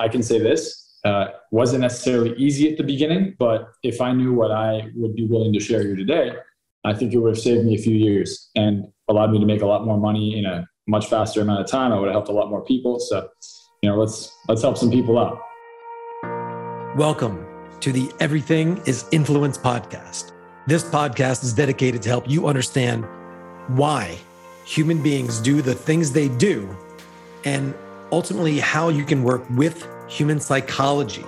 I can say this. Uh, wasn't necessarily easy at the beginning, but if I knew what I would be willing to share here today, I think it would have saved me a few years and allowed me to make a lot more money in a much faster amount of time. I would have helped a lot more people. So, you know, let's let's help some people out. Welcome to the Everything is Influence podcast. This podcast is dedicated to help you understand why human beings do the things they do and ultimately how you can work with human psychology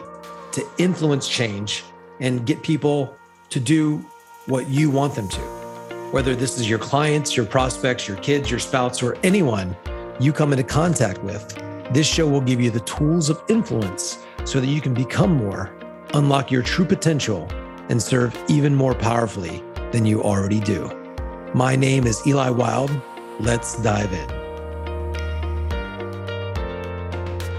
to influence change and get people to do what you want them to. Whether this is your clients, your prospects, your kids, your spouse, or anyone you come into contact with, this show will give you the tools of influence so that you can become more, unlock your true potential, and serve even more powerfully than you already do. My name is Eli Wilde. Let's dive in.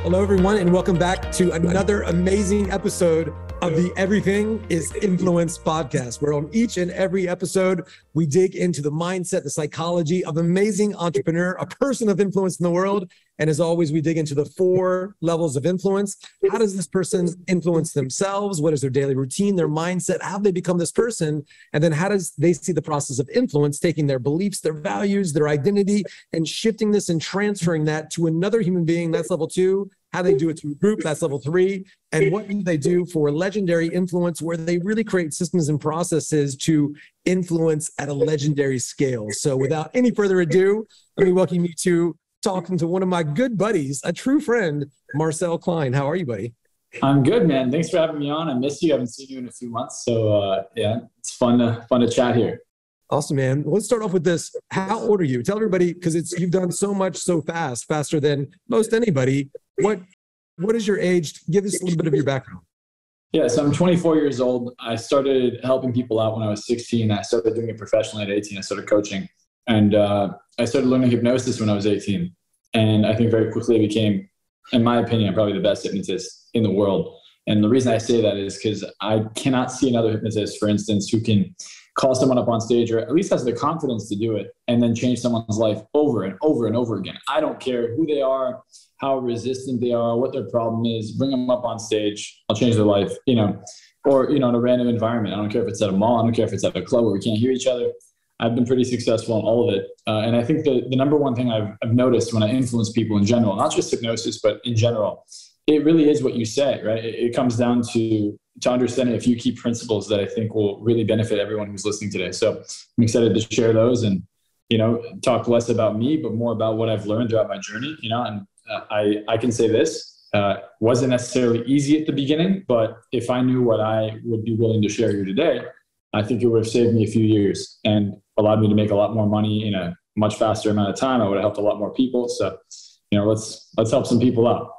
Hello, everyone, and welcome back to another amazing episode of the Everything is Influence podcast, where on each and every episode, we dig into the mindset, the psychology of an amazing entrepreneur, a person of influence in the world. And as always, we dig into the four levels of influence. How does this person influence themselves? What is their daily routine, their mindset? How they become this person? And then how does they see the process of influence, taking their beliefs, their values, their identity, and shifting this and transferring that to another human being? That's level two how they do it through group, that's level three, and what do they do for legendary influence, where they really create systems and processes to influence at a legendary scale. So, without any further ado, let me welcome you to talking to one of my good buddies, a true friend, Marczell Klein. How are you, buddy? I'm good, man. Thanks for having me on. I miss you. I haven't seen you in a few months, so uh, yeah, it's fun to fun to chat here. Awesome, man. Let's start off with this. How old are you? Tell everybody because it's you've done so much so fast, faster than most anybody. What what is your age? Give us a little bit of your background. Yeah, so I'm 24 years old. I started helping people out when I was 16. I started doing it professionally at 18. I started coaching, and uh, I started learning hypnosis when I was 18. And I think very quickly I became, in my opinion, probably the best hypnotist in the world. And the reason I say that is because I cannot see another hypnotist, for instance, who can call someone up on stage or at least has the confidence to do it and then change someone's life over and over and over again. I don't care who they are, how resistant they are, what their problem is, bring them up on stage. I'll change their life, you know, or, you know, in a random environment. I don't care if it's at a mall. I don't care if it's at a club where we can't hear each other. I've been pretty successful in all of it. Uh, and I think the, the number one thing I've, I've noticed when I influence people in general, not just hypnosis, but in general, it really is what you say, right? It, it comes down to to understanding a few key principles that I think will really benefit everyone who's listening today. So I'm excited to share those and you know talk less about me, but more about what I've learned throughout my journey. You know, and uh, I I can say this uh, wasn't necessarily easy at the beginning, but if I knew what I would be willing to share here today, I think it would have saved me a few years and allowed me to make a lot more money in a much faster amount of time. I would have helped a lot more people. So, you know, let's let's help some people out.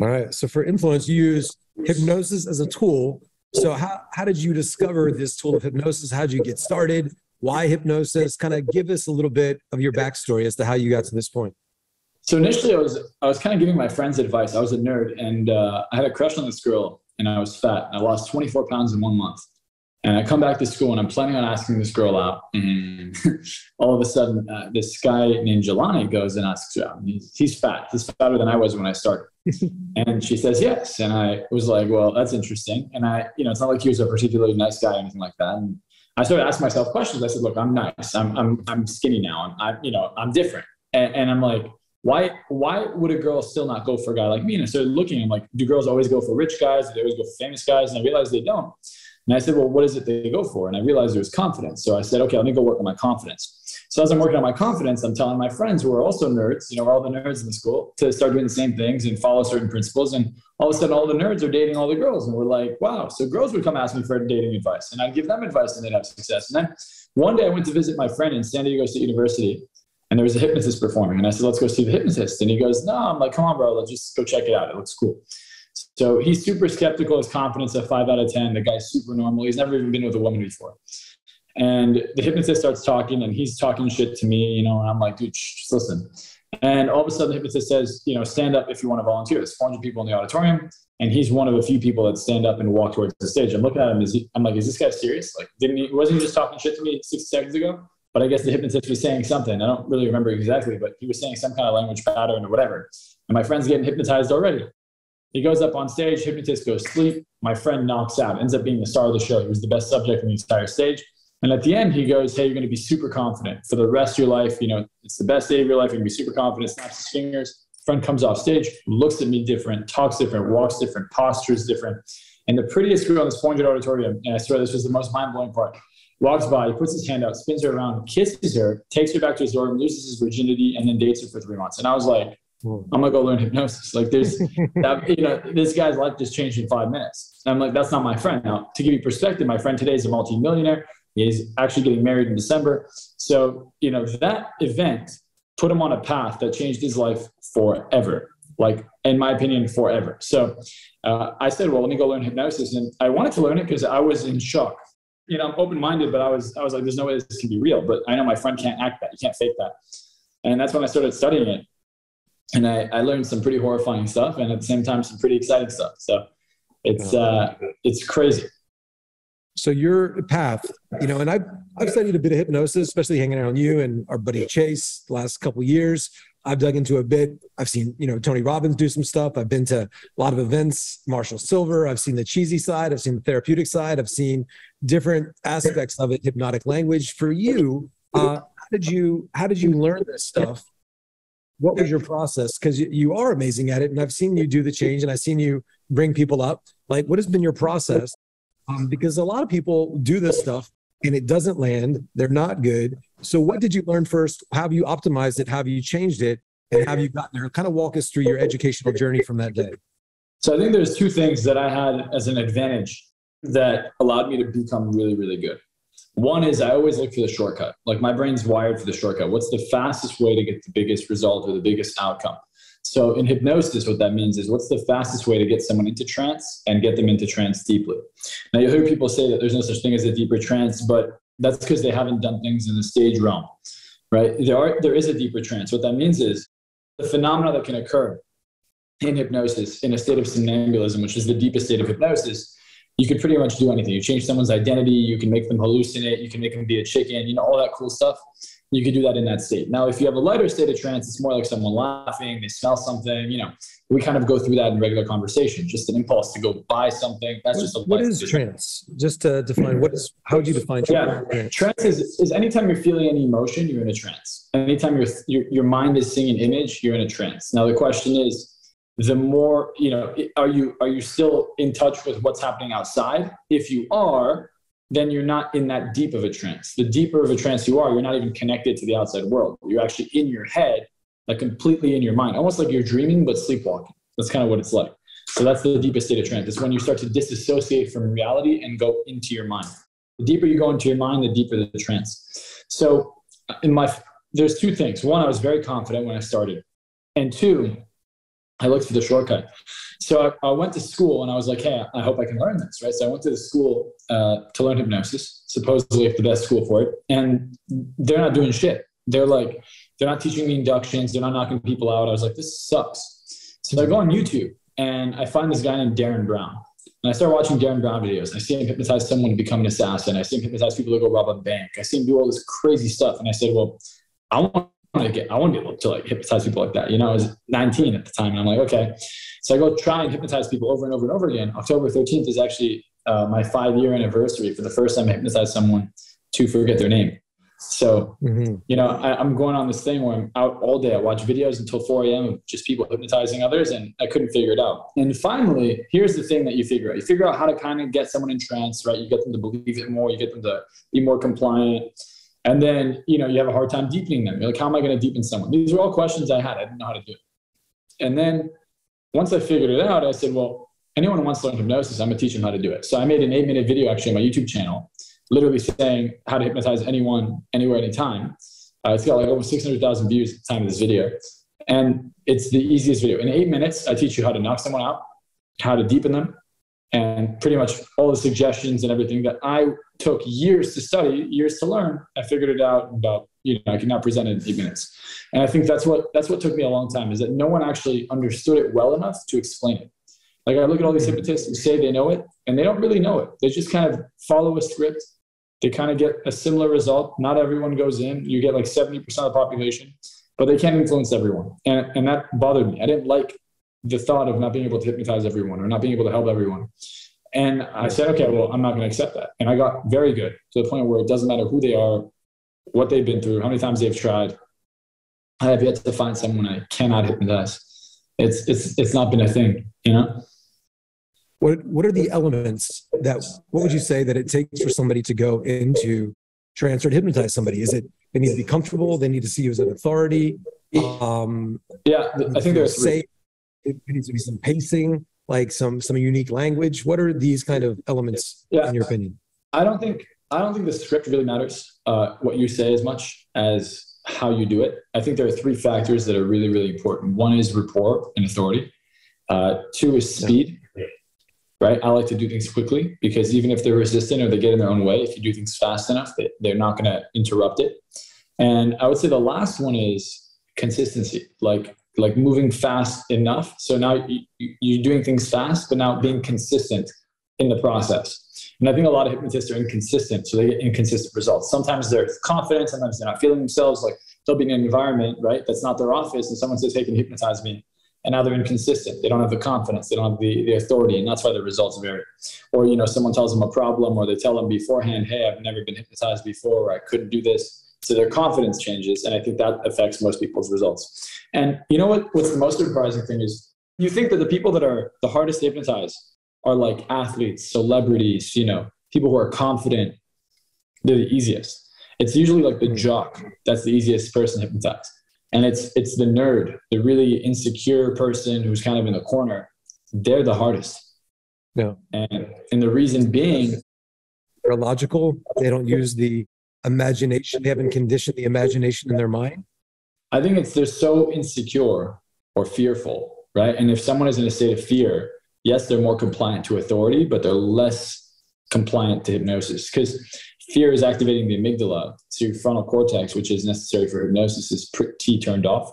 All right. So for influence, you use hypnosis as a tool. So how, how did you discover this tool of hypnosis? How did you get started? Why hypnosis? Kind of give us a little bit of your backstory as to how you got to this point. So initially, I was I was kind of giving my friends advice. I was a nerd, and uh, I had a crush on this girl, and I was fat. I lost 24 pounds in one month. And I come back to school and I'm planning on asking this girl out. And all of a sudden, uh, this guy named Jelani goes and asks her out. He's, he's fat. He's fatter than I was when I started. And she says yes. And I was like, well, that's interesting. And I, you know, it's not like he was a particularly nice guy or anything like that. And I started asking myself questions. I said, look, I'm nice. I'm, I'm, I'm skinny now. I'm, I, you know, I'm different. And, and I'm like, why, why would a girl still not go for a guy like me? And I started looking. I'm like, do girls always go for rich guys? Do they always go for famous guys? And I realized they don't. And I said, well, what is it they go for? And I realized it was confidence. So I said, okay, let me go work on my confidence. So as I'm working on my confidence, I'm telling my friends who are also nerds, you know, all the nerds in the school, to start doing the same things and follow certain principles. And all of a sudden, all the nerds are dating all the girls. And we're like, wow. So girls would come ask me for dating advice, and I'd give them advice, and they'd have success. And then one day I went to visit my friend in San Diego State University, and there was a hypnotist performing. And I said, let's go see the hypnotist. And he goes, no. I'm like, come on, bro. Let's just go check it out. It looks cool. So he's super skeptical. His confidence at five out of 10. The guy's super normal. He's never even been with a woman before. And the hypnotist starts talking and he's talking shit to me, you know, and I'm like, dude, just listen. And all of a sudden, the hypnotist says, you know, stand up if you want to volunteer. There's 400 people in the auditorium, and he's one of a few people that stand up and walk towards the stage. I'm looking at him. He, I'm like, is this guy serious? Like, didn't he? Wasn't he just talking shit to me 60 seconds ago? But I guess the hypnotist was saying something. I don't really remember exactly, but he was saying some kind of language pattern or whatever. And my friend's getting hypnotized already He goes up on stage, hypnotist goes sleep. My friend knocks out, ends up being the star of the show. He was the best subject in the entire stage. And at the end, he goes, Hey, you're going to be super confident for the rest of your life. You know, it's the best day of your life. You're going to be super confident, snaps his fingers. Friend comes off stage, looks at me different, talks different, walks different, postures different. And the prettiest girl in this 400 auditorium, and I swear this was the most mind blowing part, walks by, he puts his hand out, spins her around, kisses her, takes her back to his dorm, loses his virginity, and then dates her for three months. And I was like, hmm. I'm gonna go learn hypnosis. Like there's, that, you know, this guy's life just changed in five minutes. And I'm like, that's not my friend. Now, to give you perspective, my friend today is a multi-millionaire. He's actually getting married in December. So, you know, that event put him on a path that changed his life forever. Like, in my opinion, forever. So uh, I said, well, let me go learn hypnosis. And I wanted to learn it because I was in shock. You know, I'm open-minded, but I was, I was like, there's no way this can be real. But I know my friend can't act that. You can't fake that. And that's when I started studying it. And I, I learned some pretty horrifying stuff and at the same time, some pretty exciting stuff. So it's, uh, it's crazy. So your path, you know, and I've I've studied a bit of hypnosis, especially hanging out on you and our buddy Chase the last couple years. I've dug into a bit. I've seen, you know, Tony Robbins do some stuff. I've been to a lot of events, Marshall Sylver. I've seen the cheesy side. I've seen the therapeutic side. I've seen different aspects of it, hypnotic language. For you, uh, how did you how did you learn this stuff? What was your process? Because you are amazing at it, and I've seen you do the change, and I've seen you bring people up. Like, what has been your process? Um, because a lot of people do this stuff and it doesn't land. They're not good. So, what did you learn first? How have you optimized it? How have you changed it? And have you gotten there? Kind of walk us through your educational journey from that day. So, I think there's two things that I had as an advantage that allowed me to become really, really good. One is I always look for the shortcut. Like my brain's wired for the shortcut. What's the fastest way to get the biggest result or the biggest outcome? So in hypnosis, what that means is what's the fastest way to get someone into trance and get them into trance deeply? Now you hear people say that there's no such thing as a deeper trance, but that's because they haven't done things in the stage realm, right? There are there is a deeper trance. What that means is the phenomena that can occur in hypnosis in a state of somnambulism, which is the deepest state of hypnosis, you could pretty much do anything. You change someone's identity, you can make them hallucinate, you can make them be a chicken, you know, all that cool stuff you can do that in that state. Now, if you have a lighter state of trance, it's more like someone laughing, they smell something, you know, we kind of go through that in regular conversation, just an impulse to go buy something. That's just a what is trance? Just to define what is how would you define trance? Yeah, trance is, is anytime you're feeling any emotion, you're in a trance. Anytime your, your your mind is seeing an image, you're in a trance. Now the question is, the more, you know, are you are you still in touch with what's happening outside? If you are, then you're not in that deep of a trance. The deeper of a trance you are, you're not even connected to the outside world. You're actually in your head, like completely in your mind, almost like you're dreaming but sleepwalking. That's kind of what it's like. So that's the deepest state of trance. It's when you start to disassociate from reality and go into your mind. The deeper you go into your mind, the deeper the trance. So uh, in my there's two things. One, I was very confident when I started. And two, I looked for the shortcut. So I, I, went to school and I was like, hey, I hope I can learn this, right? So I went to the school uh, to learn hypnosis, supposedly the best school for it. And they're not doing shit. They're like, they're not teaching me inductions. They're not knocking people out. I was like, this sucks. So I go on YouTube and I find this guy named Derren Brown. And I start watching Derren Brown videos. I see him hypnotize someone to become an assassin. I see him hypnotize people to go rob a bank. I see him do all this crazy stuff. And I said, well, I want to get, I want to be able to like hypnotize people like that. You know, I was 19 at the time, and I'm like, okay. So I go try and hypnotize people over and over and over again. October 13th is actually uh, my five year anniversary for the first time I hypnotized someone to forget their name. So, mm-hmm. you know, I, am going on this thing where I'm out all day. I watch videos until 4 a.m. of just people hypnotizing others, and I couldn't figure it out. And finally, here's the thing that you figure out you figure out how to kind of get someone in trance, right? You get them to believe it more, you get them to be more compliant. And then, you know, you have a hard time deepening them. You're like, how am I going to deepen someone? These are all questions I had. I didn't know how to do it. And then once I figured it out, I said, well, anyone who wants to learn hypnosis, I'm going to teach them how to do it. So I made an eight minute video actually on my YouTube channel, literally saying how to hypnotize anyone, anywhere, anytime. Uh, it's got like over 600,000 views at the time of this video. And it's the easiest video. In eight minutes, I teach you how to knock someone out, how to deepen them, and pretty much all the suggestions and everything that I took years to study, years to learn. I figured it out in about you know I can now present it in eight minutes, and I think that's what that's what took me a long time is that no one actually understood it well enough to explain it. Like I look at all these mm-hmm. hypnotists who say they know it, and they don't really know it. They just kind of follow a script. They kind of get a similar result. Not everyone goes in. You get like seventy percent of the population, but they can't influence everyone, and and that bothered me. I didn't like the thought of not being able to hypnotize everyone or not being able to help everyone. And I said, okay, well, I'm not going to accept that. And I got very good to the point where it doesn't matter who they are, what they've been through, how many times they've tried. I have yet to find someone I cannot hypnotize. It's it's it's not been a thing, you know. What what are the elements that what would you say that it takes for somebody to go into trance or to hypnotize somebody? Is it they need to be comfortable, they need to see you as an authority? Um, yeah, I think there's say it needs to be some pacing, like some some unique language. What are these kind of elements yeah. in your opinion? I don't think I don't think the script really matters. Uh, what you say as much as how you do it. I think there are three factors that are really really important. One is rapport and authority. Uh, two is speed. Yeah right? I like to do things quickly because even if they're resistant or they get in their own way, if you do things fast enough, they, they're not going to interrupt it. And I would say the last one is consistency, like like moving fast enough. So now you, you're doing things fast, but now being consistent in the process. And I think a lot of hypnotists are inconsistent, so they get inconsistent results. Sometimes they're confident, sometimes they're not feeling themselves. Like they'll be in an environment, right, that's not their office, and someone says, "Hey, can you hypnotize me?" and now they're inconsistent. They don't have the confidence, they don't have the, the authority, and that's why the results vary. Or you know, someone tells them a problem, or they tell them beforehand, "Hey, I've never been hypnotized before, or I couldn't do this." So their confidence changes, and I think that affects most people's results. And you know what? What's the most surprising thing is you think that the people that are the hardest to hypnotize are like athletes, celebrities, you know, people who are confident. They're the easiest. It's usually like the jock that's the easiest person to hypnotize and it's it's the nerd the really insecure person who's kind of in the corner they're the hardest yeah and and the reason being they're logical they don't use the imagination they haven't conditioned the imagination in their mind i think it's they're so insecure or fearful right and if someone is in a state of fear yes they're more compliant to authority but they're less compliant to hypnosis because fear is activating the amygdala to frontal cortex, which is necessary for hypnosis, is pretty turned off.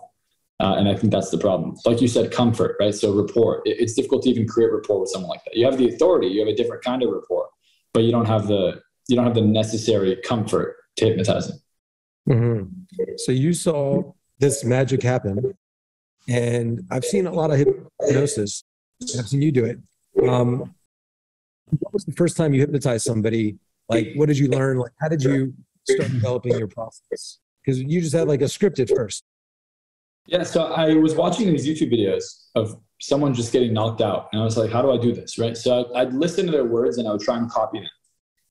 Uh, and I think that's the problem. Like you said, comfort, right? So rapport. It, it's difficult to even create rapport with someone like that. You have the authority, you have a different kind of rapport, but you don't have the you don't have the necessary comfort to hypnotize them. Mm-hmm. So you saw this magic happen, and I've seen a lot of hypnosis. I've seen you do it. Um, what was the first time you hypnotized somebody like, what did you learn? Like, how did you start developing your process? Because you just had like a script at first. Yeah, so I was watching these YouTube videos of someone just getting knocked out, and I was like, "How do I do this?" Right. So I'd listen to their words and I would try and copy them,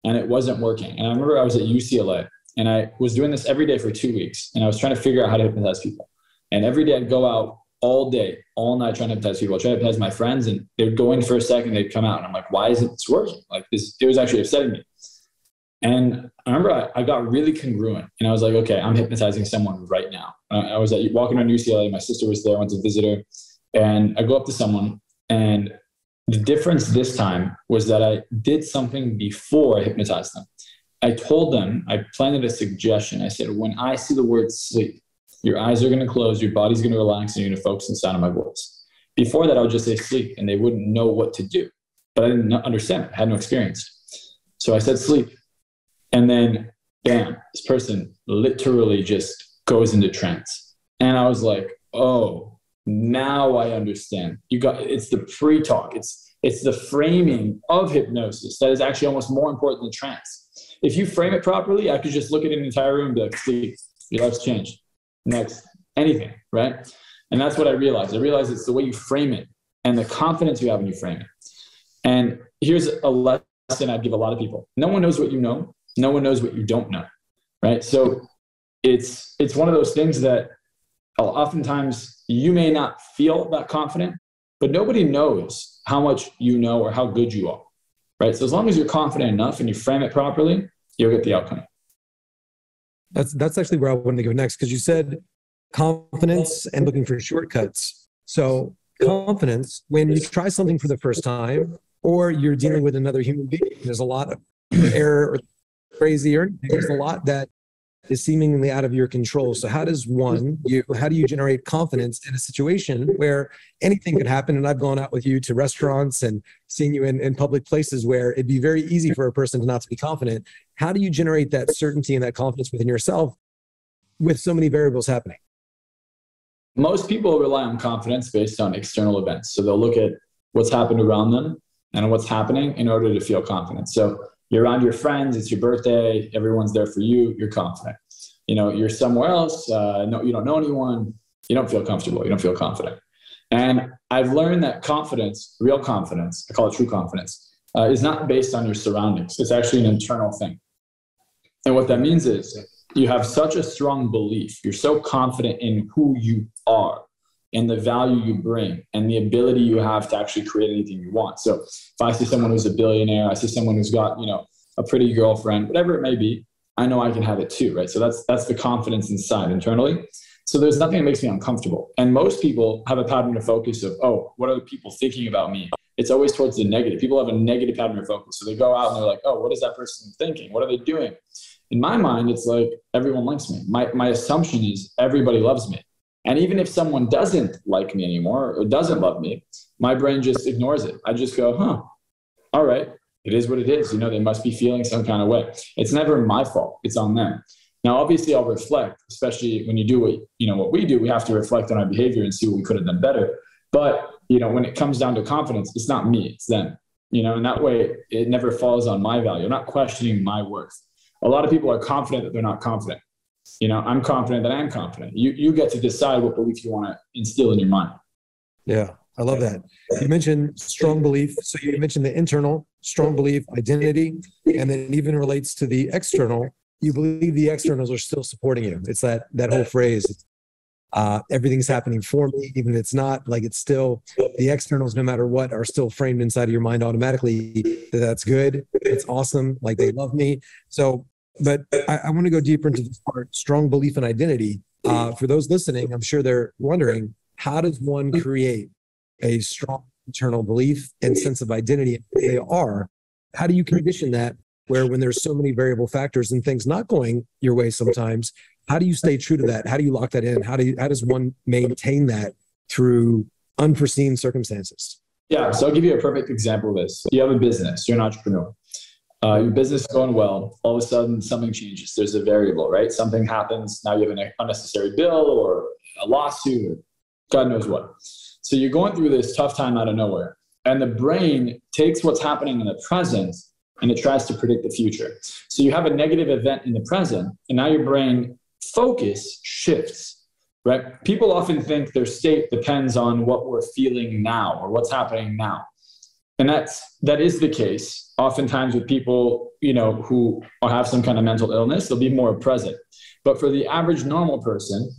and it wasn't working. And I remember I was at UCLA, and I was doing this every day for two weeks, and I was trying to figure out how to hypnotize people. And every day I'd go out all day, all night trying to hypnotize people. I'd try to hypnotize my friends, and they would go in for a second, they'd come out, and I'm like, "Why isn't this working?" Like this, it was actually upsetting me. And I remember I, I, got really congruent and I was like, okay, I'm hypnotizing someone right now. I was at, walking around UCLA. My sister was there. I went to visit her. And I go up to someone. And the difference this time was that I did something before I hypnotized them. I told them, I planted a suggestion. I said, when I see the word sleep, your eyes are going to close, your body's going to relax, and you're going to focus on the sound of my voice. Before that, I would just say sleep, and they wouldn't know what to do. But I didn't understand, I had no experience. So I said sleep and then, bam, this person literally just goes into trance. And I was like, oh, now I understand. You got it's the pre-talk. It's it's the framing of hypnosis that is actually almost more important than trance. If you frame it properly, I could just look at an entire room and be like, sleep, your life's changed. Next, anything, right? And that's what I realized. I realized it's the way you frame it and the confidence you have when you frame it. And here's a lesson I'd give a lot of people. No one knows what you know no one knows what you don't know right so it's it's one of those things that oftentimes you may not feel that confident but nobody knows how much you know or how good you are right? So as long as you're confident enough and you frame it properly you'll get the outcome. That's that's actually where i wanted to go next because you said confidence and looking for shortcuts. So confidence when you try something for the first time or you're dealing with another human being there's a lot of error or crazy or there's a lot that is seemingly out of your control. So how does one you how do you generate confidence in a situation where anything could happen? And I've gone out with you to restaurants and seen you in, in public places where it'd be very easy for a person to not to be confident. How do you generate that certainty and that confidence within yourself with so many variables happening? most people rely on confidence based on external events. So they'll look at what's happened around them and what's happening in order to feel confident. So you're around your friends, it's your birthday, everyone's there for you, you're confident. You know, you're somewhere else, uh, no, you don't know anyone, you don't feel comfortable, you don't feel confident. And I've learned that confidence, real confidence, I call it true confidence, uh, is not based on your surroundings. It's actually an internal thing. And what that means is you have such a strong belief, you're so confident in who you are and the value you bring and the ability you have to actually create anything you want. So if I see someone who's a billionaire, I see someone who's got, you know, a pretty girlfriend, whatever it may be, I know I can have it too, right? So that's that's the confidence inside internally. So there's nothing that makes me uncomfortable. And most people have a pattern of focus of, oh, what are the people thinking about me? It's always towards the negative. People have a negative pattern of focus. So they go out and they're like, oh, what is that person thinking? What are they doing? In my mind, it's like everyone likes me. My my assumption is everybody loves me. And even if someone doesn't like me anymore or doesn't love me, my brain just ignores it. I just go, huh, all right, it is what it is. You know, they must be feeling some kind of way. It's never my fault. It's on them. Now, obviously, I'll reflect, especially when you do what you know what we do. We have to reflect on our behavior and see what we could have done better. But you know, when it comes down to confidence, it's not me; it's them. You know, and that way, it never falls on my value. I'm not questioning my worth. A lot of people are confident that they're not confident you know i'm confident that i'm confident you you get to decide what belief you want to instill in your mind yeah i love that you mentioned strong belief so you mentioned the internal strong belief identity and then even relates to the external you believe the externals are still supporting you it's that that whole phrase uh, everything's happening for me even if it's not like it's still the externals no matter what are still framed inside of your mind automatically that that's good it's awesome like they love me so but I, I want to go deeper into this part strong belief and identity. Uh, for those listening, I'm sure they're wondering how does one create a strong internal belief and sense of identity they are? How do you condition that where when there's so many variable factors and things not going your way sometimes, how do you stay true to that? How do you lock that in? How do you, how does one maintain that through unforeseen circumstances? Yeah, so I'll give you a perfect example of this. You have a business, you're an entrepreneur uh, your business is going well. All of a sudden, something changes. There's a variable, right? Something happens. Now you have an unnecessary bill or a lawsuit or God knows what. So you're going through this tough time out of nowhere. And the brain takes what's happening in the present and it tries to predict the future. So you have a negative event in the present, and now your brain focus shifts, right? People often think their state depends on what we're feeling now or what's happening now and that's that is the case oftentimes with people you know who have some kind of mental illness they'll be more present but for the average normal person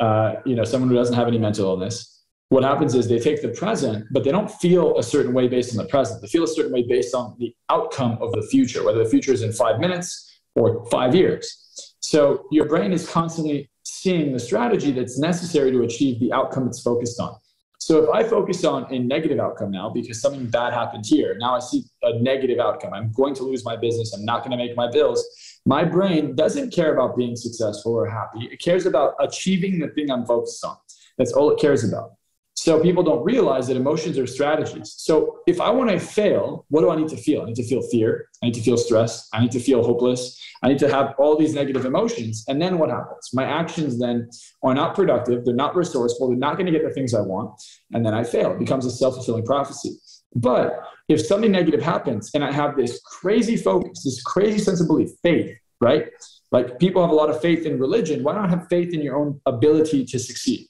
uh, you know someone who doesn't have any mental illness what happens is they take the present but they don't feel a certain way based on the present they feel a certain way based on the outcome of the future whether the future is in five minutes or five years so your brain is constantly seeing the strategy that's necessary to achieve the outcome it's focused on so if I focus on a negative outcome now because something bad happened here, now I see a negative outcome. I'm going to lose my business. I'm not going to make my bills. My brain doesn't care about being successful or happy. It cares about achieving the thing I'm focused on. That's all it cares about. So people don't realize that emotions are strategies. So if I want to fail, what do I need to feel? I need to feel fear. I need to feel stress. I need to feel hopeless. I need to have all these negative emotions. And then what happens? My actions then are not productive. They're not resourceful. They're not going to get the things I want. And then I fail. It becomes a self fulfilling prophecy. But if something negative happens and I have this crazy focus, this crazy sense of belief, faith, right? Like people have a lot of faith in religion. Why not have faith in your own ability to succeed?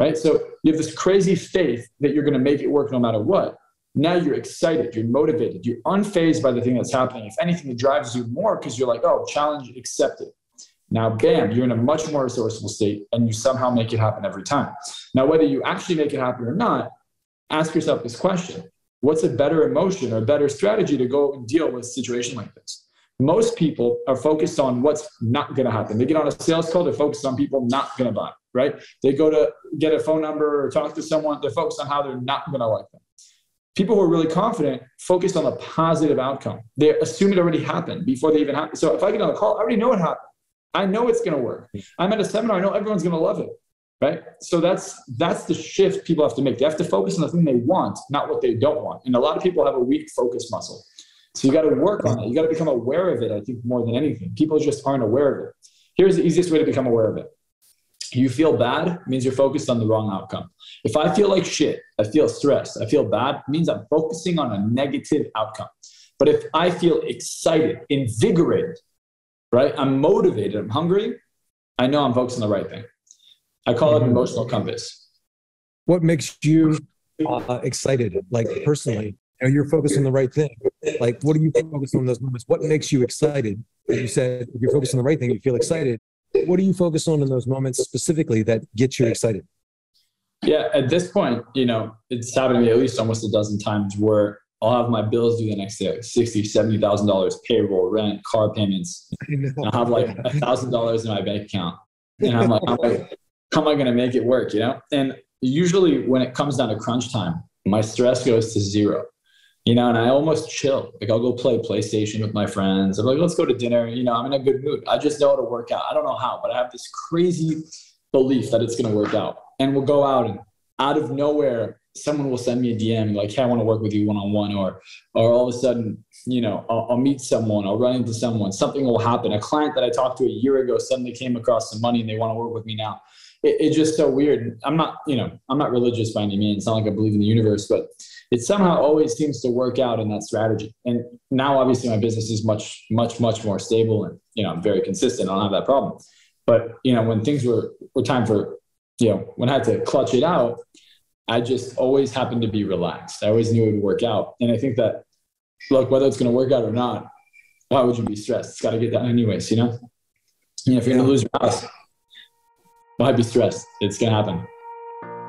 Right? So you have this crazy faith that you're going to make it work no matter what. Now you're excited, you're motivated, you're unfazed by the thing that's happening. If anything, it drives you more because you're like, oh, challenge accepted. Now, bam, you're in a much more resourceful state and you somehow make it happen every time. Now, whether you actually make it happen or not, ask yourself this question What's a better emotion or a better strategy to go and deal with a situation like this? Most people are focused on what's not going to happen. They get on a sales call, they're focused on people not going to buy right? They go to get a phone number or talk to someone, they're focused on how they're not going to like them. People who are really confident focused on the positive outcome. They assume it already happened before they even happen. So if I get on a call, I already know it happened. I know it's going to work. I'm at a seminar, I know everyone's going to love it. Right. So that's that's the shift people have to make. They have to focus on the thing they want, not what they don't want. And a lot of people have a weak focus muscle. So you got to work on it. You got to become aware of it, I think, more than anything. People just aren't aware of it. Here's the easiest way to become aware of it you feel bad means you're focused on the wrong outcome. If I feel like shit, I feel stressed, I feel bad, means I'm focusing on a negative outcome. But if I feel excited, invigorated, right? I'm motivated, I'm hungry, I know I'm focused on the right thing. I call it mm-hmm. emotional compass. What makes you uh, excited, like personally? Are you focused on the right thing? Like, what are you focused on those moments? What makes you excited? You said if you're focused on the right thing, you feel excited. What do you focus on in those moments specifically that get you excited? Yeah, at this point, you know, it's happened to me at least almost a dozen times where I'll have my bills due the next day, sixty, seventy thousand dollars, payroll, rent, car payments. I'll have like a thousand dollars in my bank account, and I'm like, how am I, how am I going to make it work? You know, and usually when it comes down to crunch time, my stress goes to zero you know, and I almost chill. Like I'll go play PlayStation with my friends. I'm like, let's go to dinner. You know, I'm in a good mood. I just know it'll work out. I don't know how, but I have this crazy belief that it's going to work out. And we'll go out and out of nowhere, someone will send me a DM like, "Hey, I want to work with you one on one," or, or all of a sudden, you know, I'll, I'll, meet someone, I'll run into someone, something will happen. A client that I talked to a year ago suddenly came across some money and they want to work with me now. It, it's just so weird. I'm not, you know, I'm not religious by any means. It's not like I believe in the universe, but it somehow always seems to work out in that strategy. And now, obviously, my business is much, much, much more stable, and you know, I'm very consistent. I don't have that problem. But you know, when things were were time for, you know, when I had to clutch it out, I just always happened to be relaxed. I always knew it would work out, and I think that, look, whether it's going to work out or not, why would you be stressed? It's got to get done anyways. You know, you know, if you're going to lose your house, why be stressed? It's going to happen.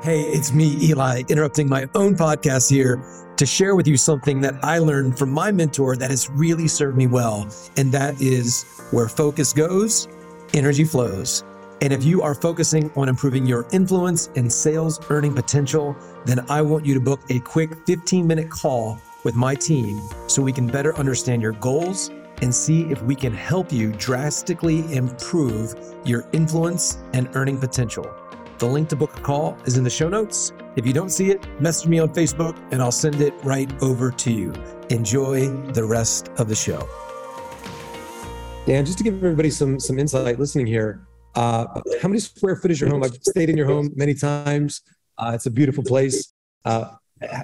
Hey, it's me, Eli, interrupting my own podcast here to share with you something that I learned from my mentor that has really served me well. And that is where focus goes, energy flows. And if you are focusing on improving your influence and sales earning potential, then I want you to book a quick 15 minute call with my team so we can better understand your goals and see if we can help you drastically improve your influence and earning potential. The link to book a call is in the show notes. If you don't see it, message me on Facebook and I'll send it right over to you. Enjoy the rest of the show. Dan, just to give everybody some some insight listening here, uh, how many square foot is your home? I've stayed in your home many times. Uh, it's a beautiful place. Uh,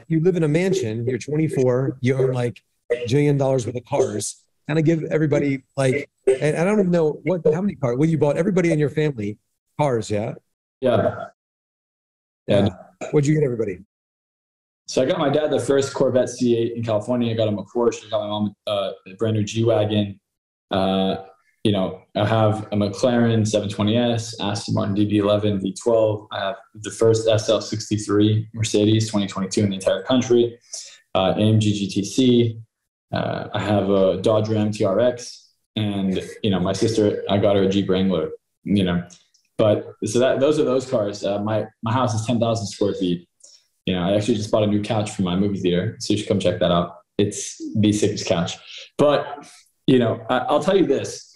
you live in a mansion. You're 24. You own like a jillion dollars worth of cars. And I give everybody like, and I don't even know what how many cars. Well, you bought everybody in your family cars, yeah. Yeah. Yeah. What'd you get everybody? So I got my dad the first Corvette C8 in California. I got him a Porsche. I got my mom uh, a brand new G wagon. Uh, you know, I have a McLaren 720S, Aston Martin DB11 V12. I have the first SL63 Mercedes 2022 in the entire country. Uh, AMG GTC. Uh, I have a Dodge Ram TRX, and you know, my sister, I got her a Jeep Wrangler. You know, but so that those are those cars. Uh, my my house is ten thousand square feet. You know, I actually just bought a new couch for my movie theater, so you should come check that out. It's the sickest couch. But you know, I, I'll tell you this.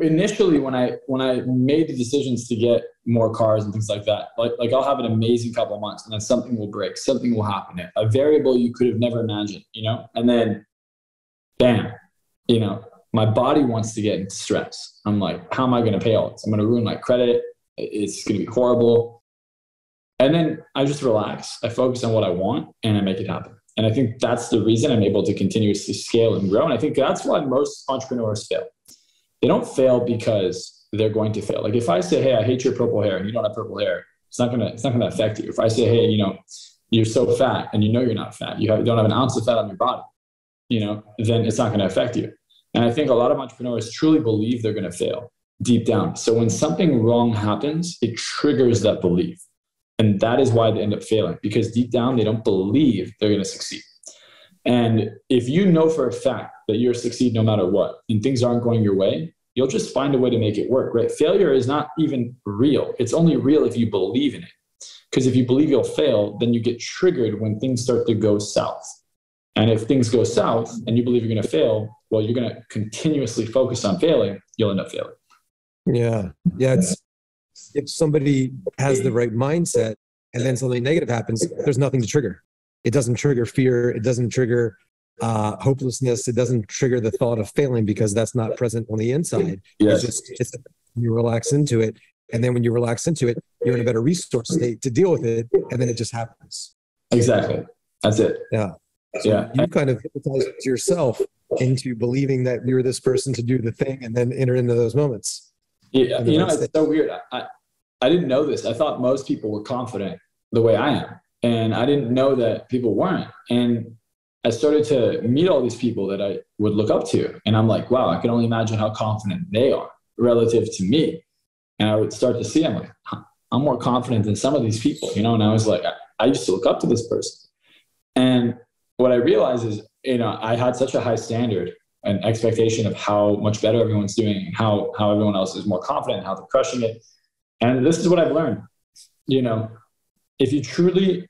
Initially, when I when I made the decisions to get more cars and things like that, like like I'll have an amazing couple of months, and then something will break, something will happen, a variable you could have never imagined, you know, and then, bam, you know, my body wants to get into stress. I'm like, how am I going to pay all this? I'm going to ruin my credit. It's going to be horrible. And then I just relax. I focus on what I want and I make it happen. And I think that's the reason I'm able to continuously scale and grow. And I think that's why most entrepreneurs fail. They don't fail because they're going to fail. Like if I say, "Hey, I hate your purple hair," and you don't have purple hair, it's not gonna it's not gonna affect you. If I say, "Hey, you know, you're so fat," and you know you're not fat, you, have, you don't have an ounce of fat on your body, you know, then it's not to affect you. And I think a lot of entrepreneurs truly believe they're to fail deep down. So when something wrong happens, it triggers that belief. And that is why they end up failing because deep down, they don't believe they're to succeed. And if you know for a fact that you're succeed no matter what and things aren't going your way, you'll just find a way to make it work, right? Failure is not even real. It's only real if you believe in it. Because if you believe you'll fail, then you get triggered when things start to go south. And if things go south and you believe you're going to fail, well, you're going to continuously focus on failing, you'll end up failing. Yeah. Yeah. It's, if somebody has the right mindset and then something negative happens, there's nothing to trigger. It doesn't trigger fear. It doesn't trigger uh, hopelessness. It doesn't trigger the thought of failing because that's not present on the inside. Yes. It's just it's, you relax into it. And then when you relax into it, you're in a better resource state to deal with it. And then it just happens. Exactly. That's it. Yeah. So yeah. You kind of hypnotized yourself into believing that you're this person to do the thing and then enter into those moments. Yeah. You know, it's so weird. I, I didn't know this. I thought most people were confident the way I am. And I didn't know that people weren't. And I started to meet all these people that I would look up to. And I'm like, wow, I can only imagine how confident they are relative to me. And I would start to see, I'm like, I'm more confident than some of these people, you know? And I was like, I, used to look up to this person. And what I realized is, you know, I had such a high standard and expectation of how much better everyone's doing and how, how everyone else is more confident, how they're crushing it. And this is what I've learned. You know, if you truly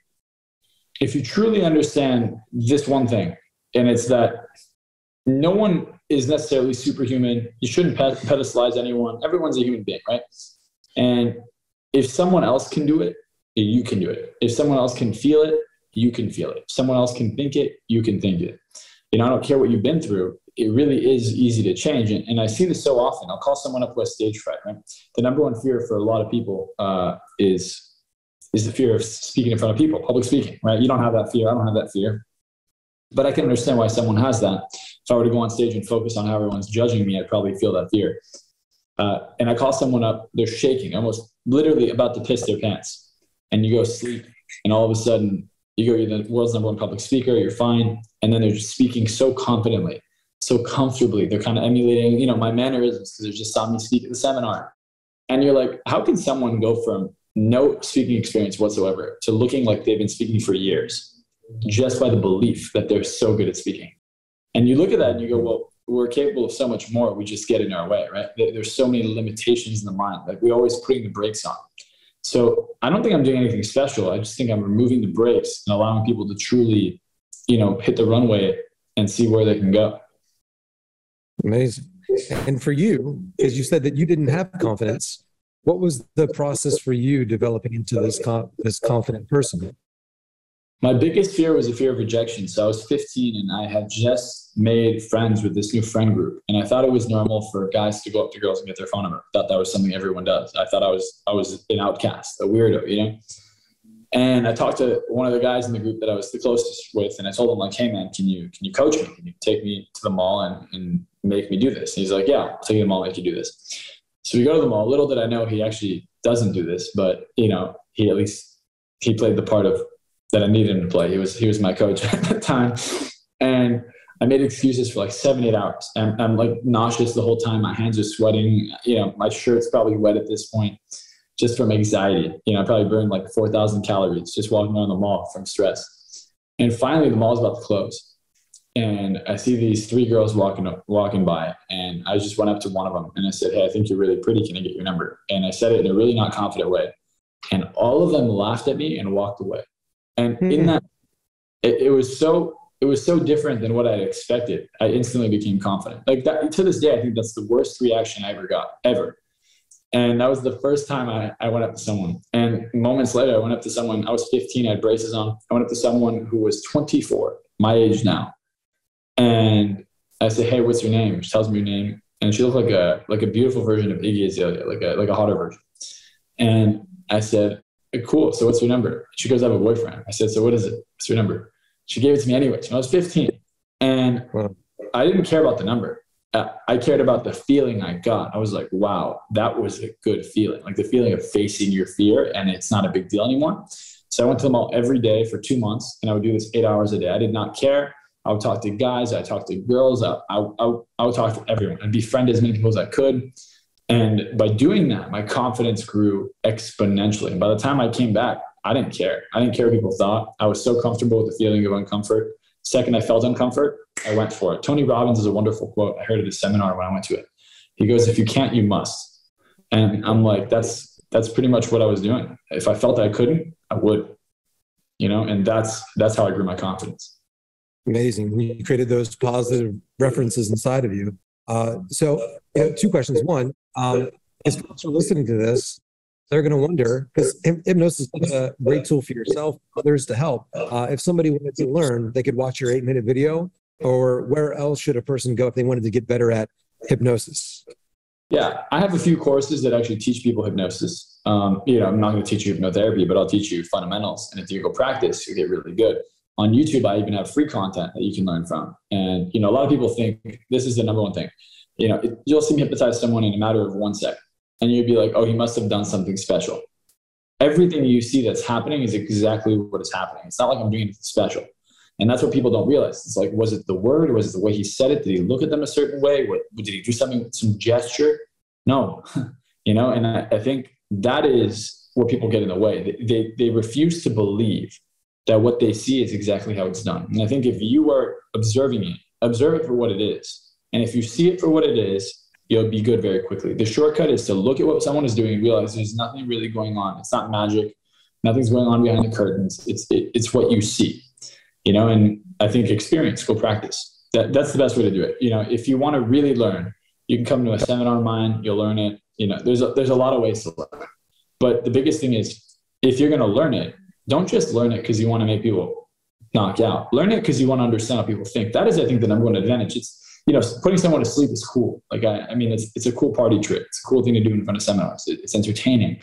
if you truly understand this one thing, and it's that no one is necessarily superhuman. You shouldn't pedestalize anyone. Everyone's a human being, right? And if someone else can do it, you can do it. If someone else can feel it, you can feel it. If someone else can think it, you can think it. You know, I don't care what you've been through. It really is easy to change. And, and I see this so often. I'll call someone up with stage fright, right? The number one fear for a lot of people uh, is is the fear of speaking in front of people, public speaking, right? You don't have that fear. I don't have that fear. But I can understand why someone has that. If I were to go on stage and focus on how everyone's judging me, I'd probably feel that fear. Uh, and I call someone up, they're shaking, almost literally about to piss their pants. And you go sleep, and all of a sudden, you go, you're the world's number one public speaker, you're fine. And then they're just speaking so confidently, so comfortably. They're kind of emulating, you know, my mannerisms because they just saw me speak at the seminar. And you're like, how can someone go from no speaking experience whatsoever to looking like they've been speaking for years just by the belief that they're so good at speaking. And you look at that and you go, well, we're capable of so much more. We just get in our way, right? There's so many limitations in the mind. Like we're always putting the brakes on. So I don't think I'm doing anything special. I just think I'm removing the brakes and allowing people to truly, you know, hit the runway and see where they can go. Amazing. And for you, because you said that you didn't have confidence, what was the process for you developing into this this confident person? My biggest fear was a fear of rejection. So I was 15 and I had just made friends with this new friend group, and I thought it was normal for guys to go up to girls and get their phone number. I thought that was something everyone does. I thought I was I was an outcast, a weirdo, you know. And I talked to one of the guys in the group that I was the closest with, and I told him like, "Hey man, can you can you coach me? Can you take me to the mall and, and make me do this?" And he's like, "Yeah, I'll take you to the mall, make you do this." So we go to the mall. Little did I know he actually doesn't do this, but you know, he at least he played the part of that I needed him to play. He was he was my coach at the time, and I made excuses for like seven eight hours. And I'm like nauseous the whole time. My hands are sweating. You know, my shirt's probably wet at this point, just from anxiety. You know, I probably burned like four thousand calories just walking around the mall from stress. And finally, the mall's about to close and I see these three girls walking up, walking by, and I just went up to one of them and I said, "Hey, I think you're really pretty. Can I get your number?" And I said it in a really not confident way, and all of them laughed at me and walked away. And mm-hmm. in that, it, it, was so it was so different than what I expected. I instantly became confident. Like that to this day, I think that's the worst reaction I ever got ever. And that was the first time I, I went up to someone. And moments later, I went up to someone. I was 15, I had braces on. I went up to someone who was 24, my age now and I say, "Hey, what's your name?" She tells me her name, and she looked like a like a beautiful version of Iggy Azalea, like a like a hotter version. And I said, uh, "Cool. So what's your number?" She goes, "I have a boyfriend." I said, "So what is it? What's your number?" She gave it to me anyway. I was 15, and I didn't care about the number. I cared about the feeling I got. I was like, "Wow, that was a good feeling." Like the feeling of facing your fear, and it's not a big deal anymore. So I went to the mall every day for two months, and I would do this eight hours a day. I did not care I would talk to guys, I talk to girls, I, I, I, I would talk to everyone. I'd befriend as many people as I could. And by doing that, my confidence grew exponentially. And by the time I came back, I didn't care. I didn't care what people thought. I was so comfortable with the feeling of uncomfort. Second, I felt uncomfort, I went for it. Tony Robbins is a wonderful quote. I heard at a seminar when I went to it. He goes, "If you can't, you must." And I'm like, that's that's pretty much what I was doing. If I felt I couldn't, I would. You know, and that's that's how I grew my confidence. Amazing. You created those positive references inside of you. Uh, so, you know, two questions. One, um, if folks are listening to this, they're going to wonder because hypnosis is a great tool for yourself, others to help. Uh, if somebody wanted to learn, they could watch your eight minute video, or where else should a person go if they wanted to get better at hypnosis? Yeah, I have a few courses that actually teach people hypnosis. Um, you know, I'm not going to teach you hypnotherapy, but I'll teach you fundamentals. And if you go practice, you get really good. On YouTube, I even have free content that you can learn from. And you know, a lot of people think this is the number one thing. You know, it, you'll see me hypnotize someone in a matter of one second, and you'd be like, "Oh, he must have done something special." Everything you see that's happening is exactly what is happening. It's not like I'm doing anything special. And that's what people don't realize. It's like, was it the word? Was it the way he said it? Did he look at them a certain way? What, did he do something, some gesture? No, you know, and I, I, think that is where people get in the way. They, they, they refuse to believe that what they see is exactly how it's done. And I think if you are observing it, observe it for what it is. And if you see it for what it is, you'll be good very quickly. The shortcut is to look at what someone is doing and realize there's nothing really going on. It's not magic. Nothing's going on behind the curtains. It's, it, it's what you see you know, and I think experience, go practice. That, that's the best way to do it. You know, if you want to really learn, you can come to a seminar of mine, you'll learn it. You know, there's a, there's a lot of ways to learn. But the biggest thing is if you're going to learn it, don't just learn it because you want to make people knock out. Learn it because you want to understand how people think. That is, I think, the number one advantage. It's, you know, putting someone to sleep is cool. Like, I, I mean, it's, it's a cool party trick. It's a cool thing to do in front of seminars. It, it's entertaining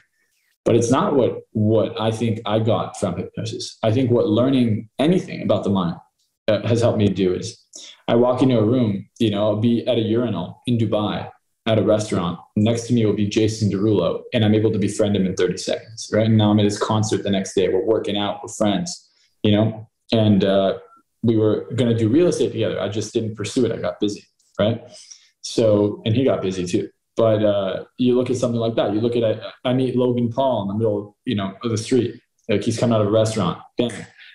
but it's not what what I think I got from hypnosis. I think what learning anything about the mind uh, has helped me do is I walk into a room, you know, I'll be at a urinal in Dubai at a restaurant. Next to me will be Jason Derulo, and I'm able to befriend him in 30 seconds. Right now I'm at his concert the next day. We're working out with friends, you know, and uh, we were going to do real estate together. I just didn't pursue it. I got busy, right? So, and he got busy too. But uh, you look at something like that. You look at I meet Logan Paul in the middle, you know, of the street. Like he's coming out of a restaurant. Bang!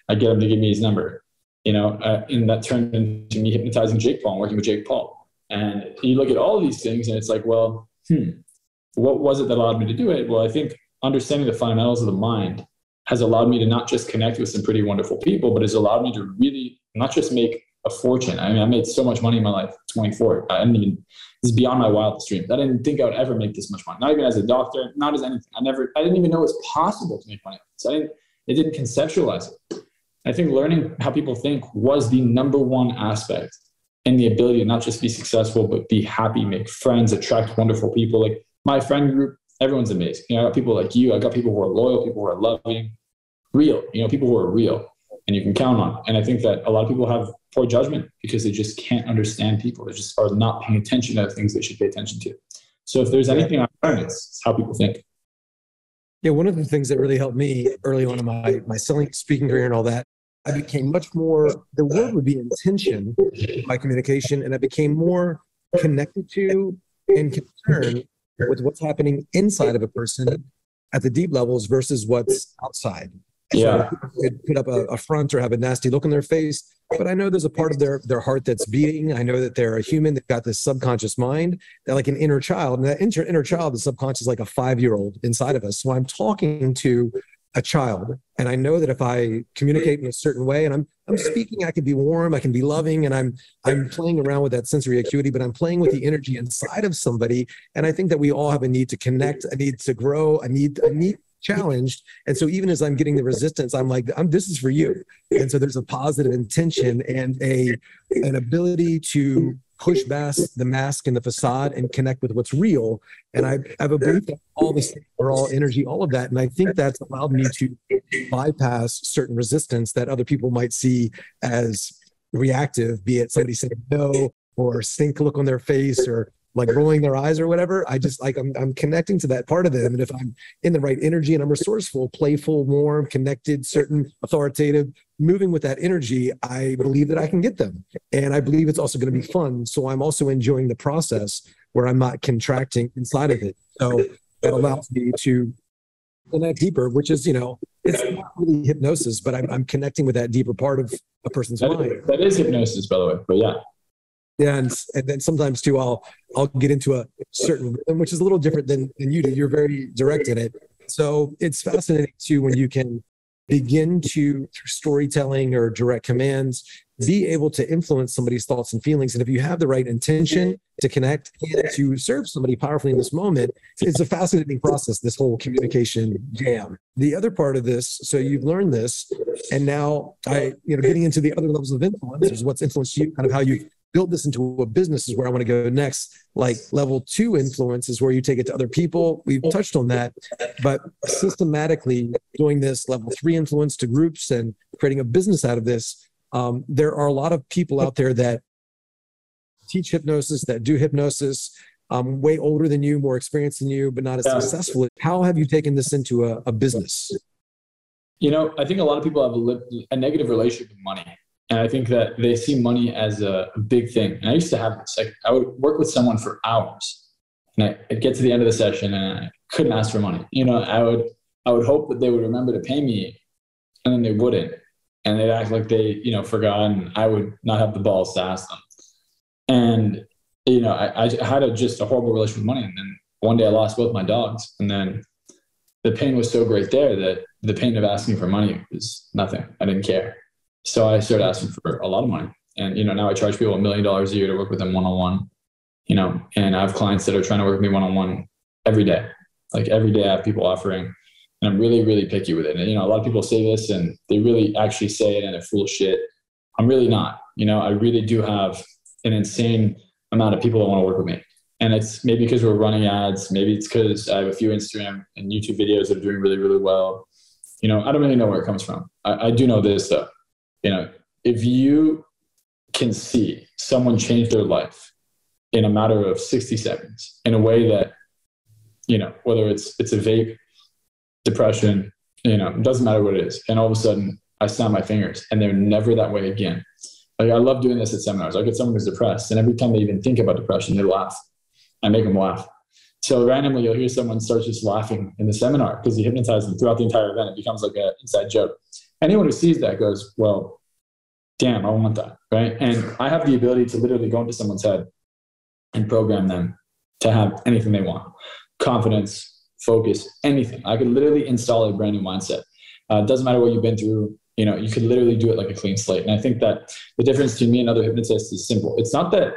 I get him to give me his number. You know, uh, and that turned into me hypnotizing Jake Paul and working with Jake Paul. And you look at all these things, and it's like, well, hmm, what was it that allowed me to do it? Well, I think understanding the fundamentals of the mind has allowed me to not just connect with some pretty wonderful people, but has allowed me to really not just make a fortune. I mean, I made so much money in my life, 24. I didn't even this is beyond my wildest dreams. I didn't think I would ever make this much money. Not even as a doctor, not as anything. I never, I didn't even know it was possible to make money. So I didn't, it didn't conceptualize it. I think learning how people think was the number one aspect and the ability to not just be successful, but be happy, make friends, attract wonderful people. Like my friend group, everyone's amazing. You know, I got people like you. I got people who are loyal, people who are loving, real, you know, people who are real and you can count on. And I think that a lot of people have poor judgment because they just can't understand people. They just are not paying attention to the things they should pay attention to. So if there's anything I learned, it's how people think. Yeah, one of the things that really helped me early on in my my selling, speaking career, and all that, I became much more. The word would be intention in my communication, and I became more connected to and concerned with what's happening inside of a person at the deep levels versus what's outside. Yeah. So could put up a, a, front or have a nasty look on their face, but I know there's a part of their their heart that's beating. I know that they're a human. They've got this subconscious mind. They're like an inner child, and that inner inner child, the subconscious, like a five year old inside of us. So I'm talking to a child, and I know that if I communicate in a certain way, and I'm I'm speaking, I can be warm, I can be loving, and I'm I'm playing around with that sensory acuity, but I'm playing with the energy inside of somebody. And I think that we all have a need to connect, a need to grow, a need a need challenged. And so even as I'm getting the resistance, I'm like, I'm, this is for you. And so there's a positive intention and a an ability to push past the mask and the facade and connect with what's real. And I, have a belief that all this are all energy, all of that. And I think that's allowed me to bypass certain resistance that other people might see as reactive, be it somebody saying no or stink look on their face or like rolling their eyes or whatever. I just like I'm I'm connecting to that part of them. And if I'm in the right energy and I'm resourceful, playful, warm, connected, certain, authoritative, moving with that energy, I believe that I can get them. And I believe it's also going to be fun. So I'm also enjoying the process where I'm not contracting inside of it. So that allows me to connect deeper, which is, you know, it's not really hypnosis, but I'm, I'm connecting with that deeper part of a person's that mind. Is, that is hypnosis, by the way. But yeah, yeah, and, and then sometimes too, I'll I'll get into a certain which is a little different than than you do. You're very direct in it, so it's fascinating too when you can begin to through storytelling or direct commands be able to influence somebody's thoughts and feelings. And if you have the right intention to connect and to serve somebody powerfully in this moment, it's a fascinating process, this whole communication jam. The other part of this, so you've learned this, and now I, you know, getting into the other levels of influence is what's influenced you, kind of how you build this into a business is where I want to go next. Like level two influence is where you take it to other people. We've touched on that, but systematically doing this level three influence to groups and creating a business out of this. Um, there are a lot of people out there that teach hypnosis, that do hypnosis, um, way older than you, more experienced than you, but not as Yeah. successful. How have you taken this into a, a business? You know, I think a lot of people have a, li- a negative relationship with money. And I think that they see money as a, big thing. And I used to have this. Like, I would work with someone for hours, and I'd get to the end of the session, and I couldn't ask for money. You know, I would I would hope that they would remember to pay me, and then they wouldn't, and they'd act like they you know forgot, and I would not have the balls to ask them. And you know, I, I had a, just a horrible relationship with money, and then one day I lost both my dogs, and then the pain was so great there that the pain of asking for money was nothing. I didn't care. So I started asking for a lot of money. And, you know, now I charge people a million dollars a year to work with them one on one, you know, and I have clients that are trying to work with me one on one every day. Like every day I have people offering, and I'm really, really picky with it. And, you know, a lot of people say this and they really actually say it and they're full of shit. I'm really not. You know, I really do have an insane amount of people that want to work with me. And it's maybe because we're running ads, maybe it's because I have a few Instagram and YouTube videos that are doing really, really well. You know, I don't really know where it comes from. I, I do know this though. You know, if you can see someone change their life in a matter of 60 seconds in a way that, you know, whether it's it's a vape, depression, you know, it doesn't matter what it is. And all of a sudden I snap my fingers and they're never that way again. Like I love doing this at seminars. I get someone who's depressed, and every time they even think about depression, they laugh. I make them laugh. So randomly, you'll hear someone start just laughing in the seminar because you hypnotize them throughout the entire event. It becomes like an inside joke. Anyone who sees that goes, "Well, damn, I want that." Right? And I have the ability to literally go into someone's head and program them to have anything they want: confidence, focus, anything. I could literally install a brand new mindset. Uh, doesn't matter what you've been through. You know, you could literally do it like a clean slate. And I think that the difference between me and other hypnotists is simple. It's not that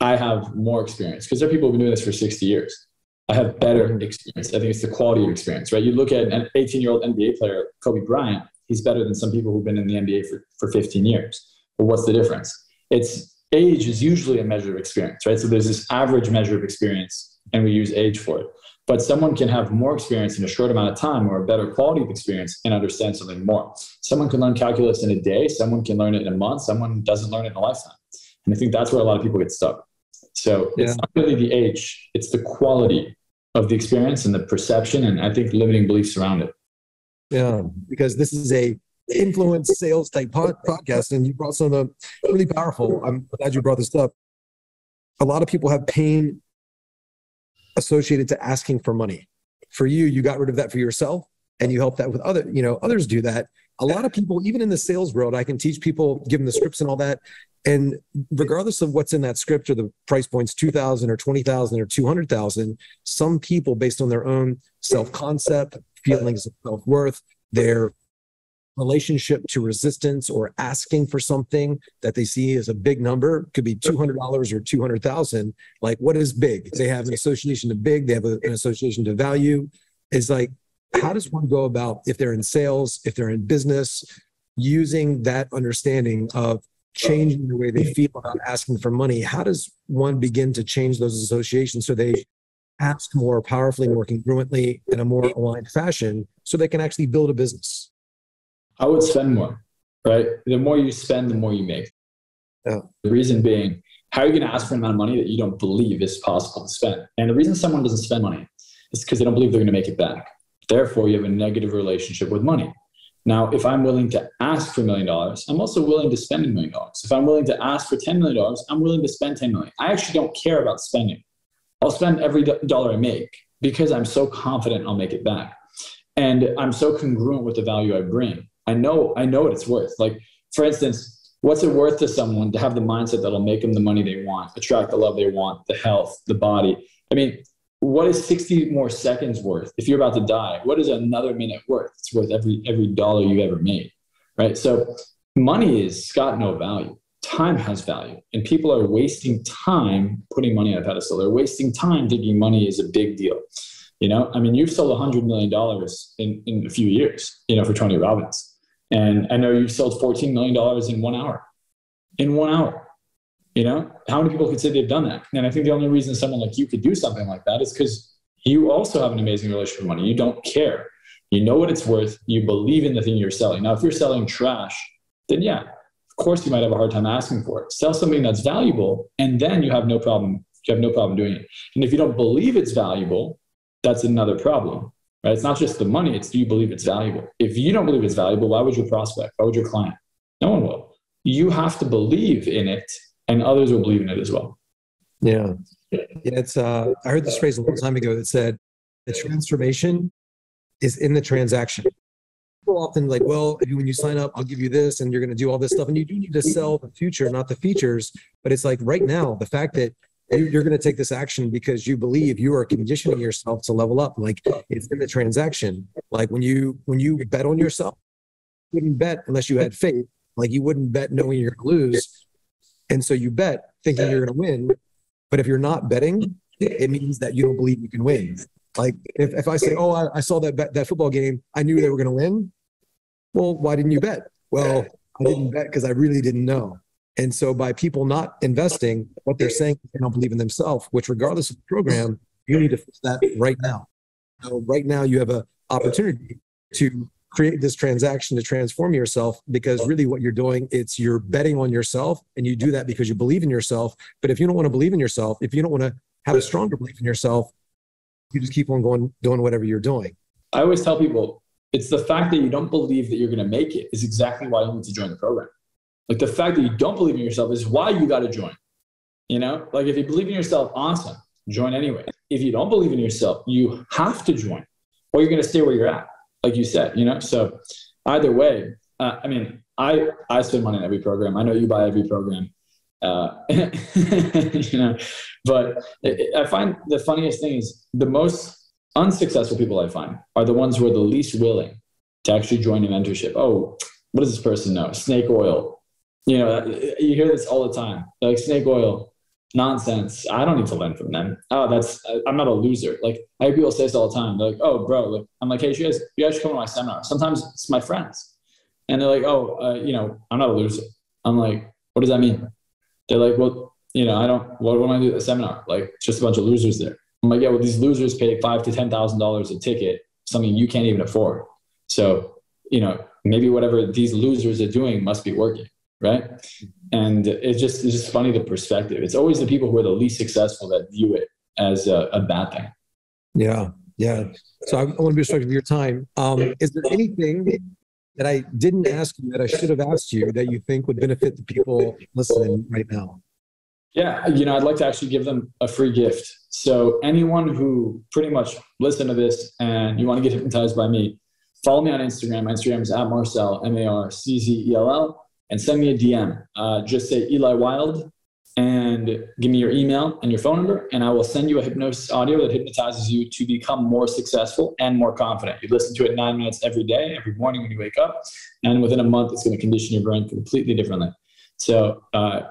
I have more experience because there are people who've been doing this for 60 years. I have better experience. I think it's the quality of experience, right? You look at an 18 year old NBA player, Kobe Bryant, he's better than some people who've been in the NBA for, for 15 years. But what's the difference? It's age is usually a measure of experience, right? So there's this average measure of experience, and we use age for it. But someone can have more experience in a short amount of time or a better quality of experience and understand something more. Someone can learn calculus in a day, someone can learn it in a month, someone doesn't learn it in a lifetime. And I think that's where a lot of people get stuck. So Yeah. it's not really the age, it's the quality of the experience and the perception, and I think limiting beliefs around it. Yeah, because this is a influence sales type pod- podcast, and you brought something really powerful. I'm glad you brought this up. A lot of people have pain associated to asking for money. For you, you got rid of that for yourself, and you help that with other. You know, others do that. A lot of people, even in the sales world, I can teach people, give them the scripts and all that. And regardless of what's in that script or the price points, 2000 or 20,000 or 200,000, some people, based on their own self concept, feelings of self worth, their relationship to resistance or asking for something that they see as a big number could be $200 or 200,000 like what is big? They have an association to big they have a- an association to value. Is like how does one go about if they're in sales if they're in business using that understanding of changing the way they feel about asking for money? How does one begin to change those associations so they ask more powerfully more congruently in a more aligned fashion so they can actually build a business I would spend more, right? The more you spend, the more you make. Yeah. The reason being, how are you going to ask for an amount of money that you don't believe is possible to spend? And the reason someone doesn't spend money is because they don't believe they're going to make it back. Therefore, you have a negative relationship with money. Now, if I'm willing to ask for a million dollars, I'm also willing to spend a million dollars. If I'm willing to ask for $10 million, I'm willing to spend 10 million. I actually don't care about spending. I'll spend every dollar I make because I'm so confident I'll make it back. And I'm so congruent with the value I bring. I know, I know what it's worth. Like, for instance, what's it worth to someone to have the mindset that'll make them the money they want, attract the love they want, the health, the body? I mean, what is 60 more seconds worth if you're about to die? What is another minute worth? It's worth every every dollar you've ever made. Right. So money is got no value. Time has value. And people are wasting time putting money on a pedestal. They're wasting time thinking money is a big deal. You know, I mean, you've sold $100 million in, in a few years, you know, for Tony Robbins. And I know you've sold $14 million in one hour. In one hour. You know, how many people could say they've done that? And I think the only reason someone like you could do something like that is because you also have an amazing relationship with money. You don't care. You know what it's worth. You believe in the thing you're selling. Now, if you're selling trash, then yeah, of course you might have a hard time asking for it. Sell something that's valuable, and then you have no problem. You have no problem doing it. And if you don't believe it's valuable, that's another problem. Right? It's not just the money, it's do you believe it's valuable? If you don't believe it's valuable, why would your prospect? Why would your client? No one will. You have to believe in it and others will believe in it as well. Yeah. Yeah. It's uh I heard this phrase a long time ago that said the transformation is in the transaction. People often like, well, when you sign up, I'll give you this and you're gonna do all this stuff. And you do need to sell the future, not the features. But it's like right now, the fact that you're going to take this action because you believe you are conditioning yourself to level up like it's in the transaction like when you when you bet on yourself you wouldn't bet unless you had faith like you wouldn't bet knowing you're going to lose and so you bet thinking you're going to win. But if you're not betting, it means that you don't believe you can win. Like if, if I say, oh, I, I saw that that football game, I knew they were going to win. Well, why didn't you bet? Well, I didn't bet because I really didn't know. And so by people not investing, what they're saying they don't believe in themselves, which regardless of the program, you need to fix that right now. So right now you have an opportunity to create this transaction to transform yourself because really what you're doing it's you're betting on yourself and you do that because you believe in yourself but if you don't want to believe in yourself if you don't want to have a stronger belief in yourself you just keep on going doing whatever you're doing i always tell people it's the fact that you don't believe that you're going to make it is exactly why you need to join the program like the fact that you don't believe in yourself is why you got to join you know like if you believe in yourself awesome join anyway if you don't believe in yourself you have to join or you're going to stay where you're at like you said, you know. So either way, uh, I mean, I I spend money on every program. I know you buy every program, uh, you know. But it, I find the funniest thing is the most unsuccessful people I find are the ones who are the least willing to actually join a mentorship. Oh, what does this person know? Snake oil. You know, you hear this all the time. like snake oil nonsense. I don't need to learn from them. Oh, that's I'm not a loser. Like I hear people say this all the time. They're like, oh, bro. Like, I'm like, hey, you guys, you guys should come to my seminar. Sometimes it's my friends, and they're like, oh, uh, you know, I'm not a loser. I'm like, what does that mean? They're like, well, you know, I don't. What, what am I do at the seminar? Like, just a bunch of losers there. I'm like, yeah, well, these losers pay five to ten thousand dollars a ticket, something you can't even afford. So, you know, maybe whatever these losers are doing must be working right? And it's just it's just funny the perspective. It's always the people who are the least successful that view it as a, a bad thing. Yeah, yeah. So I, want to be respectful of your time. Um, is there anything that I didn't ask you that I should have asked you that you think would benefit the people listening right now? Yeah, you know, I'd like to actually give them a free gift. So anyone who pretty much listen to this and you want to get hypnotized by me, follow me on Instagram. My Instagram is at Marczell M A R C Z E L L and send me a DM. Uh, just say Eli Wilde and give me your email and your phone number, and I will send you a hypnosis audio that hypnotizes you to become more successful and more confident. You listen to it nine minutes every day, every morning when you wake up, and within a month, it's going to condition your brain completely differently. So, uh,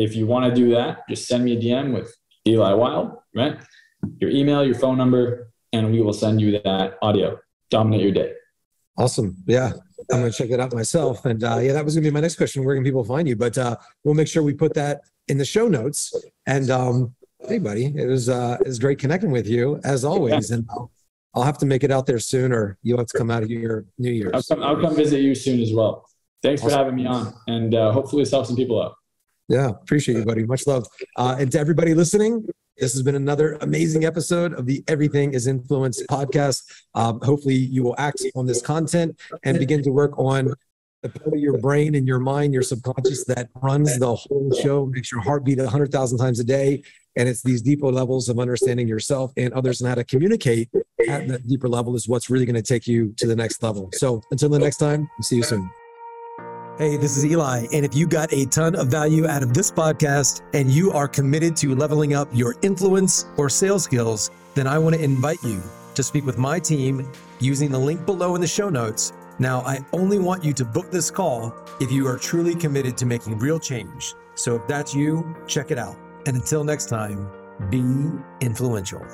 if you want to do that, just send me a DM with Eli Wilde, right? Your email, your phone number, and we will send you that audio. Dominate your day. Awesome. Yeah. I'm going to check it out myself. And uh, yeah, that was going to be my next question. Where can people find you? But uh, we'll make sure we put that in the show notes. And um, hey, buddy, it was uh, it was great connecting with you as always. And I'll, I'll have to make it out there soon, or you'll have to come out of your New Year's. I'll come, I'll come visit you soon as well. Thanks awesome. for having me on, and uh, hopefully this helps some people out. Yeah, appreciate you, buddy. Much love. Uh, and to everybody listening, this has been another amazing episode of the Everything is Influence podcast. Um, hopefully, you will act on this content and begin to work on the part of your brain and your mind, your subconscious that runs the whole show, makes your heart beat 100,000 times a day. And it's these deeper levels of understanding yourself and others and how to communicate at that deeper level is what's really going to take you to the next level. So until the next time, see you soon. Hey, this is Eli. And if you got a ton of value out of this podcast and you are committed to leveling up your influence or sales skills, then I want to invite you to speak with my team using the link below in the show notes. Now, I only want you to book this call if you are truly committed to making real change. So if that's you, check it out. And until next time, be influential.